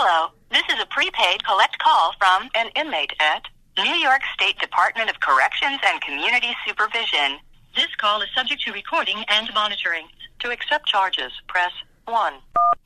Hello, this is a prepaid collect call from an inmate at New York State Department of Corrections and Community Supervision. This call is subject to recording and monitoring. To accept charges, press 1.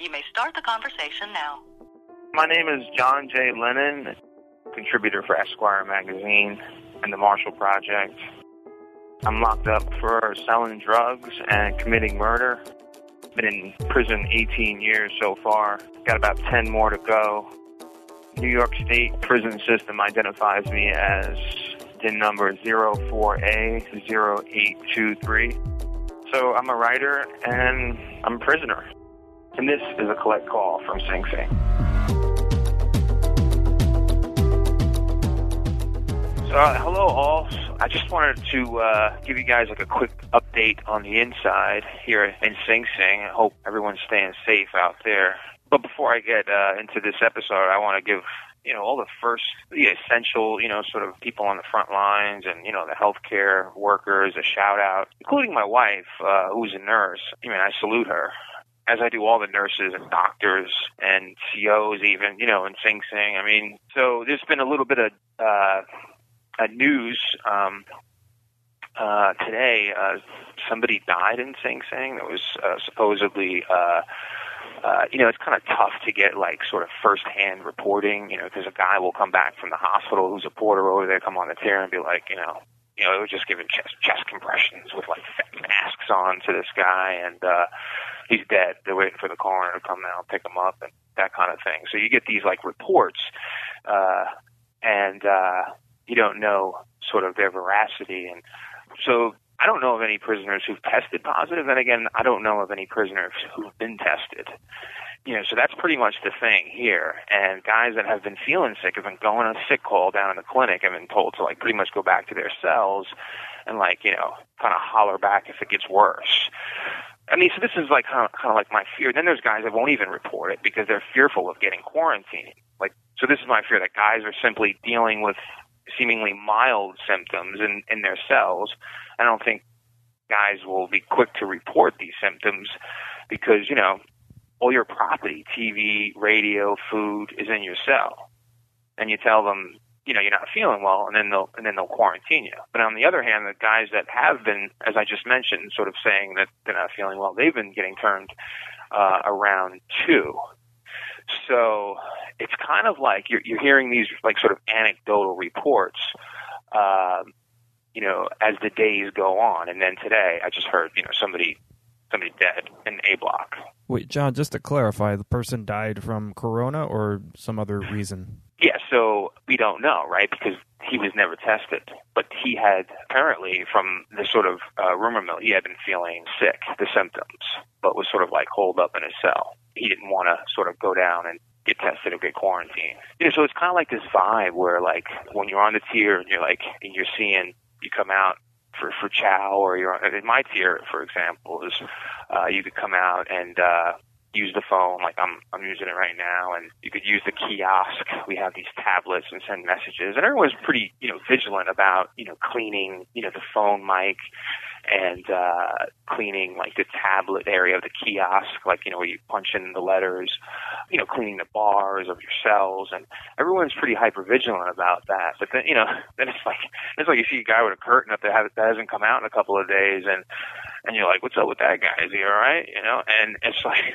You may start the conversation now. My name is John J. Lennon, contributor for Esquire magazine and the Marshall Project. I'm locked up for selling drugs and committing murder. Been in prison 18 years so far. Got about 10 more to go. New York State prison system identifies me as DIN number 04A0823. So I'm a writer and I'm a prisoner. And this is a collect call from Sing Sing. So, uh, hello all. I just wanted to uh, give you guys like a quick update on the inside here in Sing Sing. I hope everyone's staying safe out there. But before I get uh, into this episode, I want to give you know all the first the essential you know sort of people on the front lines and you know the healthcare workers a shout out, including my wife uh, who's a nurse. I mean, I salute her as I do all the nurses and doctors and COs even, you know, in Sing Sing. I mean, so there's been a little bit of uh, a news um, uh, today. Uh, somebody died in Sing Sing that was uh, supposedly. Uh, uh, you know, it's kind of tough to get like sort of first-hand reporting, you know, because a guy will come back from the hospital who's a porter over there, come on the tier and be like, you know, you know, they were just giving chest chest compressions with like masks on to this guy, and uh, he's dead. They're waiting for the coroner to come out, pick him up, and that kind of thing. So you get these like reports, uh, and uh, you don't know sort of their veracity, and so I don't know of any prisoners who've tested positive. And again, I don't know of any prisoners who've been tested. You know, so that's pretty much the thing here. And guys that have been feeling sick have been going on a sick call down in the clinic have been told to like pretty much go back to their cells and like, you know, kind of holler back if it gets worse. I mean, so this is like kind of, kind of like my fear. Then there's guys that won't even report it because they're fearful of getting quarantined. Like, so this is my fear that guys are simply dealing with seemingly mild symptoms in, in their cells. I don't think guys will be quick to report these symptoms because, you know, all your property, TV, radio, food is in your cell. And you tell them, you know, you're not feeling well and then they'll and then they'll quarantine you. But on the other hand, the guys that have been, as I just mentioned, sort of saying that they're not feeling well, they've been getting turned uh, around too. So it's kind of like you're, you're hearing these like sort of anecdotal reports, um, you know, as the days go on. And then today, I just heard, you know, somebody somebody dead in A block. Wait, John, just to clarify, the person died from corona or some other reason? Yeah, so we don't know, right? Because he was never tested. But he had apparently, from the sort of uh, rumor mill, he had been feeling sick, the symptoms, but was sort of like holed up in his cell. He didn't want to sort of go down and get tested or get quarantined. You know, so it's kind of like this vibe where, like, when you're on the tier and you're like, and you're seeing, you come out for for chow or you're on, in my tier, for example, is uh, you could come out and uh, use the phone like I'm I'm using it right now, and you could use the kiosk. We have these tablets and send messages, and everyone's pretty you know vigilant about you know cleaning you know the phone mic and uh, cleaning like the tablet area of the kiosk, like you know where you punch in the letters, you know, cleaning the bars of your cells, and everyone's pretty hyper vigilant about that. But then you know, then it's like it's like you see a guy with a curtain up there that hasn't come out in a couple of days, and and you're like, what's up with that guy? Is he all right? You know, and it's like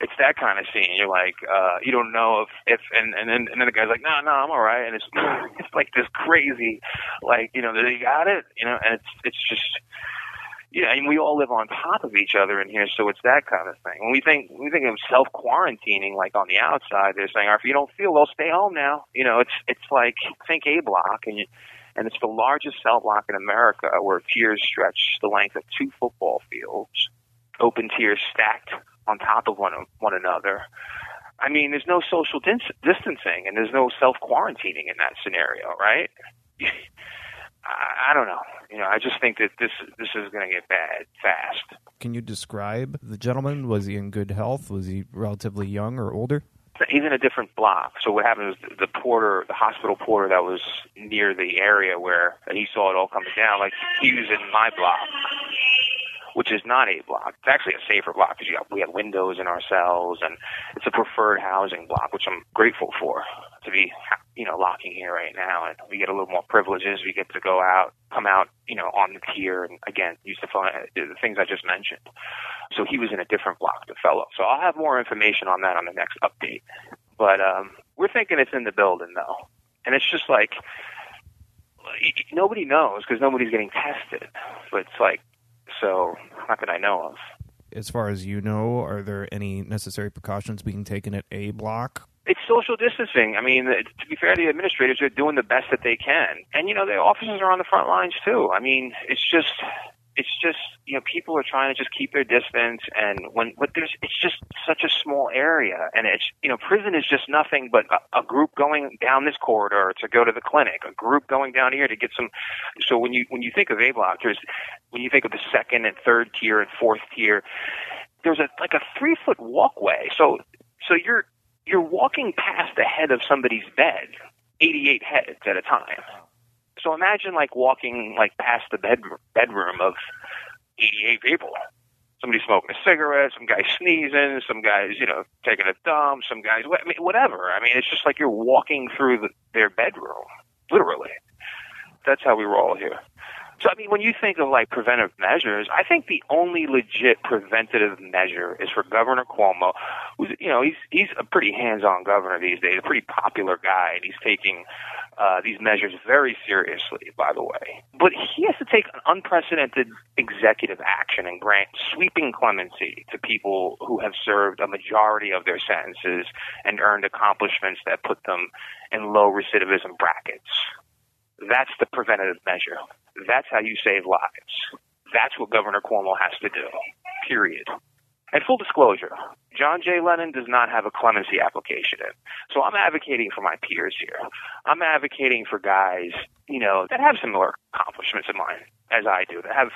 it's that kind of scene. You're like, uh, you don't know if if and and then and then the guy's like, no, no, I'm all right, and it's it's like this crazy, like you know, he got it, you know, and it's it's just yeah, and we all live on top of each other in here, so it's that kind of thing. When we think we think of self quarantining, like on the outside, they're saying, "If you don't feel well, stay home now." You know, it's it's like think A block, and you, and it's the largest cell block in America, where tiers stretch the length of two football fields, open tiers stacked on top of one one another. I mean, there's no social dis- distancing, and there's no self quarantining in that scenario, right? I, I don't know. You know, I just think that this this is going to get bad fast. Can you describe the gentleman? Was he in good health? Was he relatively young or older? He's in a different block. So what happened was the porter, the hospital porter that was near the area where he saw it all coming down, like he was in my block which is not A block. It's actually a safer block because we have windows in our cells, and it's a preferred housing block, which I'm grateful for to be, you know, locking here right now. And we get a little more privileges. We get to go out, come out, you know, on the tier, and again, use the phone, the things I just mentioned. So he was in a different block, the fellow. So I'll have more information on that on the next update. But um, we're thinking it's in the building though, and it's just like nobody knows because nobody's getting tested. But it's like so not that I know of. As far as you know, are there any necessary precautions being taken at A block? It's social distancing. I mean, to be fair, the administrators are doing the best that they can, and you know, the officers are on the front lines too. I mean, it's just it's just you know people are trying to just keep their distance and when but there's it's just such a small area and it's you know prison is just nothing but a, a group going down this corridor to go to the clinic a group going down here to get some so when you when you think of a block there's when you think of the second and third tier and fourth tier there's a like a three foot walkway so so you're you're walking past the head of somebody's bed 88 heads at a time so imagine like walking like past the bed bedroom of 88 people. Somebody smoking a cigarette, some guy sneezing, some guys, you know, taking a dump, some guys, I mean, whatever. I mean, it's just like you're walking through the, their bedroom, literally. That's how we roll here. So I mean, when you think of like preventive measures, I think the only legit preventative measure is for Governor Cuomo, who's you know he's he's a pretty hands-on governor these days, a pretty popular guy, and he's taking uh, these measures very seriously, by the way. But he has to take an unprecedented executive action and grant sweeping clemency to people who have served a majority of their sentences and earned accomplishments that put them in low recidivism brackets. That's the preventative measure. That's how you save lives. That's what Governor Cuomo has to do. Period. And full disclosure, John J. Lennon does not have a clemency application in. So I'm advocating for my peers here. I'm advocating for guys, you know, that have similar accomplishments in mind as I do, that have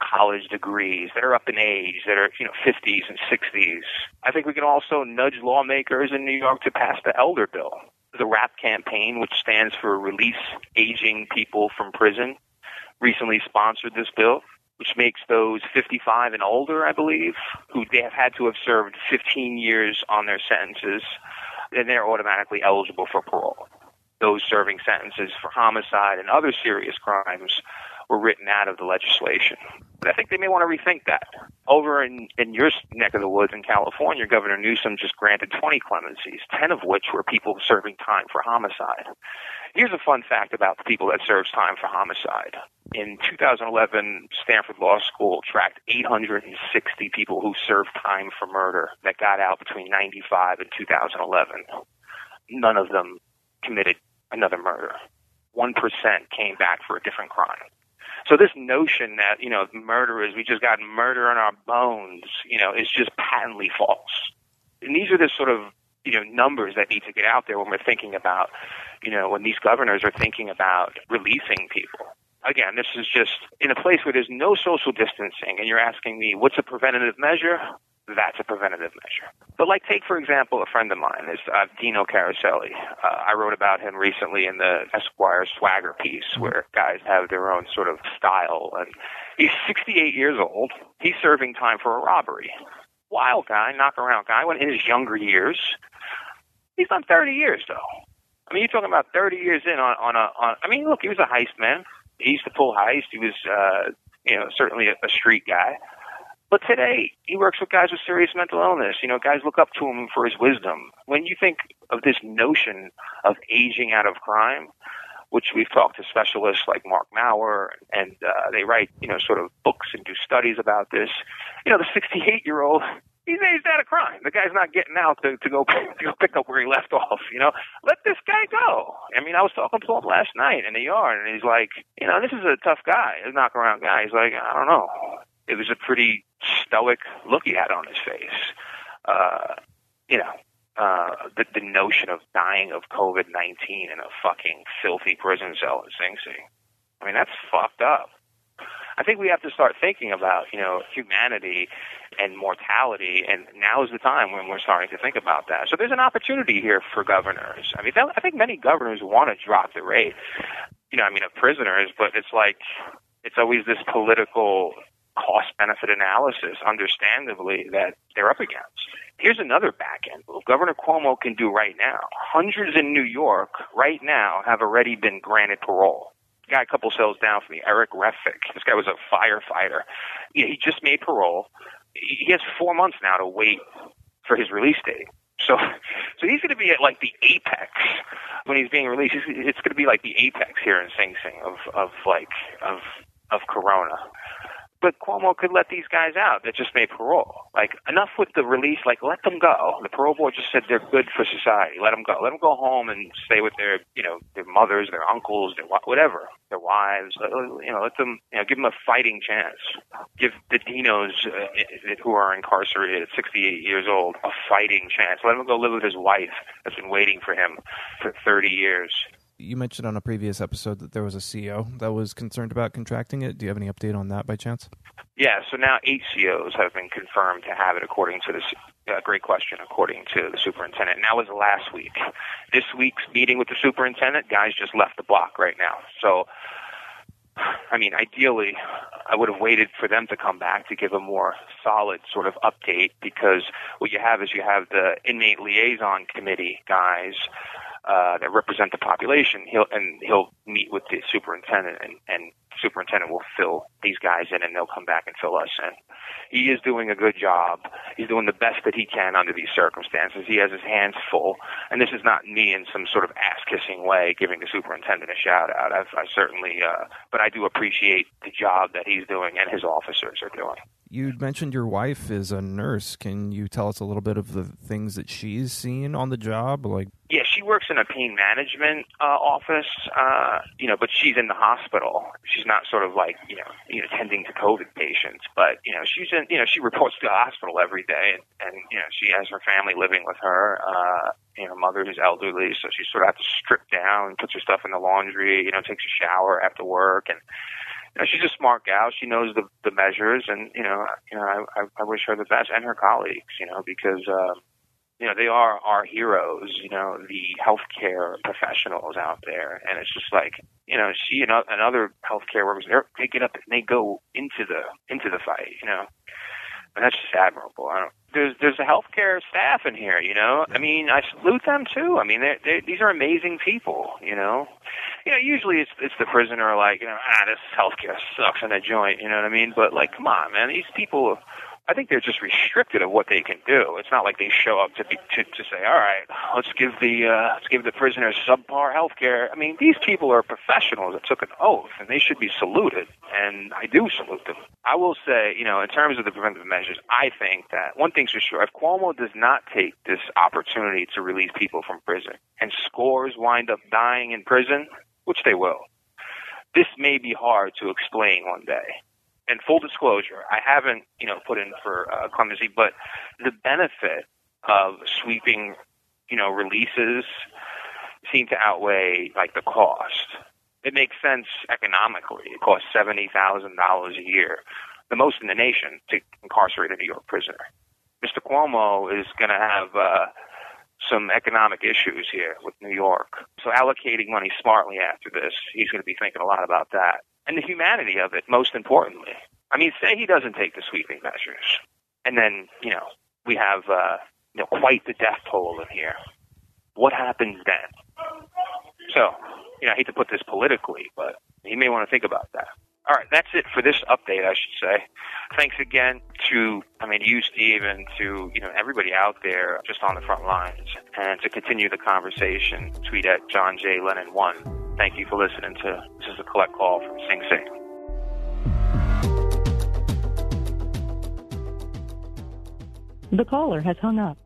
college degrees, that are up in age, that are, you know, 50s and 60s. I think we can also nudge lawmakers in New York to pass the Elder Bill, the RAPP campaign, which stands for Release Aging People from Prison, recently sponsored this bill, which makes those 55 and older, I believe, who they have had to have served 15 years on their sentences, then they're automatically eligible for parole. Those serving sentences for homicide and other serious crimes were written out of the legislation. But I think they may want to rethink that. Over in, in your neck of the woods in California, Governor Newsom just granted 20 clemencies, 10 of which were people serving time for homicide. Here's a fun fact about the people that serves time for homicide. In 2011, Stanford Law School tracked 860 people who served time for murder that got out between 95 and 2011. None of them committed another murder. 1% came back for a different crime. So this notion that, you know, murderers, we just got murder in our bones, you know, is just patently false. And these are the sort of, you know, numbers that need to get out there when we're thinking about, you know, when these governors are thinking about releasing people. Again, this is just in a place where there's no social distancing, and you're asking me, what's a preventative measure? That's a preventative measure. But like, take for example a friend of mine is uh, Dino Caroselli. Uh, I wrote about him recently in the Esquire Swagger piece, mm-hmm. where guys have their own sort of style. And he's 68 years old. He's serving time for a robbery. Wild guy, knock around guy. When in his younger years, he's done 30 years though. I mean, you're talking about 30 years in on on a. On, I mean, look, he was a heist man. He used to pull heist. He was, uh, you know, certainly a, a street guy but today, he works with guys with serious mental illness. You know, guys look up to him for his wisdom. When you think of this notion of aging out of crime, which we've talked to specialists like Marc Mauer, and uh, they write, you know, sort of books and do studies about this. You know, the 68 year old, he's aged out of crime. The guy's not getting out to, to go to go pick up where he left off. You know, let this guy go. I mean, I was talking to him last night in the yard, and he's like, you know, this is a tough guy, a knock around guy. He's like, I don't know it was a pretty stoic look he had on his face. Uh, you know, uh, the, the notion of dying of COVID 19 in a fucking filthy prison cell in Sing Sing. I mean, that's fucked up. I think we have to start thinking about, you know, humanity and mortality, and now is the time when we're starting to think about that. So there's an opportunity here for governors. I mean, I think many governors want to drop the rate, you know, I mean, of prisoners, but it's like, it's always this political cost benefit analysis, understandably, that they're up against. Here's another back end move Governor Cuomo can do right now. Hundreds in New York right now have already been granted parole. Guy a couple cells down from me, Eric Refik. This guy was a firefighter. He just made parole. He has four months now to wait for his release date. So, so he's going to be at like the apex when he's being released. It's going to be like the apex here in Sing Sing of of like of of Corona but Cuomo could let these guys out that just made parole. Like enough with the release. Like let them go. The parole board just said they're good for society. Let them go. Let them go home and stay with their, you know, their mothers, their uncles, their whatever, their wives. You know, let them, you know, give them a fighting chance. Give the Dinos uh, who are incarcerated at 68 years old a fighting chance. Let him go live with his wife that's been waiting for him for 30 years you mentioned on a previous episode that there was a CEO that was concerned about contracting it. Do you have any update on that by chance? Yeah, so now eight COs have been confirmed to have it, according to this. Uh, great question, according to the superintendent. And that was last week. This week's meeting with the superintendent, guys just left the block right now. So, I mean, ideally, I would have waited for them to come back to give a more solid sort of update because what you have is you have the inmate liaison committee guys uh, that represent the population. He'll and he'll meet with the superintendent, and, and superintendent will fill these guys in, and they'll come back and fill us in. He is doing a good job. He's doing the best that he can under these circumstances. He has his hands full, and this is not me in some sort of ass kissing way giving the superintendent a shout out. I've, I certainly, uh, but I do appreciate the job that he's doing and his officers are doing. You mentioned your wife is a nurse. Can you tell us a little bit of the things that she's seen on the job? Like, yeah, she works in a pain management uh, office, uh, you know, but she's in the hospital. She's not sort of like you know, you know, tending to COVID patients, but you know, she's in, you know, she reports to the hospital every day, and, and you know, she has her family living with her. Uh, you know, mother who's elderly, so she sort of has to strip down, puts her stuff in the laundry, you know, takes a shower after work, and know, she's a smart gal. She knows the the measures, and you know, you know, I, I wish her the best and her colleagues, you know, because uh, you know they are our heroes. You know, the healthcare professionals out there, and it's just like you know, she and, and other healthcare workers, they get up and they go into the into the fight. You know, and that's just admirable. I don't. There's there's a healthcare staff in here, you know. I mean, I salute them too. I mean, they're, they're, these are amazing people, you know. You know, usually it's it's the prisoner like, you know, ah, this healthcare sucks in a joint, you know what I mean? But like, come on, man, these people I think they're just restricted of what they can do. It's not like they show up to be to, to say, "All right, let's give the uh, let's give the prisoners subpar health care." I mean, these people are professionals that took an oath, and they should be saluted. And I do salute them. I will say, you know, in terms of the preventive measures, I think that one thing's for sure: if Cuomo does not take this opportunity to release people from prison, and scores wind up dying in prison, which they will, this may be hard to explain one day and full disclosure, I haven't, you know, put in for uh, clemency, but the benefit of sweeping, you know, releases seem to outweigh like the cost. It makes sense economically. It costs seventy thousand dollars a year, the most in the nation, to incarcerate a New York prisoner. Mr. Cuomo is going to have uh, some economic issues here with New York. So allocating money smartly after this, he's going to be thinking a lot about that and the humanity of it, most importantly. I mean, say he doesn't take the sweeping measures, and then you know we have uh, you know quite the death toll in here. What happens then? So, you know, I hate to put this politically, but he may want to think about that. All right, that's it for this update, I should say. Thanks again to, I mean, you, Steve, and to, you know, everybody out there just on the front lines. And to continue the conversation, tweet at John J. Lennon 1 Thank you for listening to this is a collect call from Sing Sing. The caller has hung up.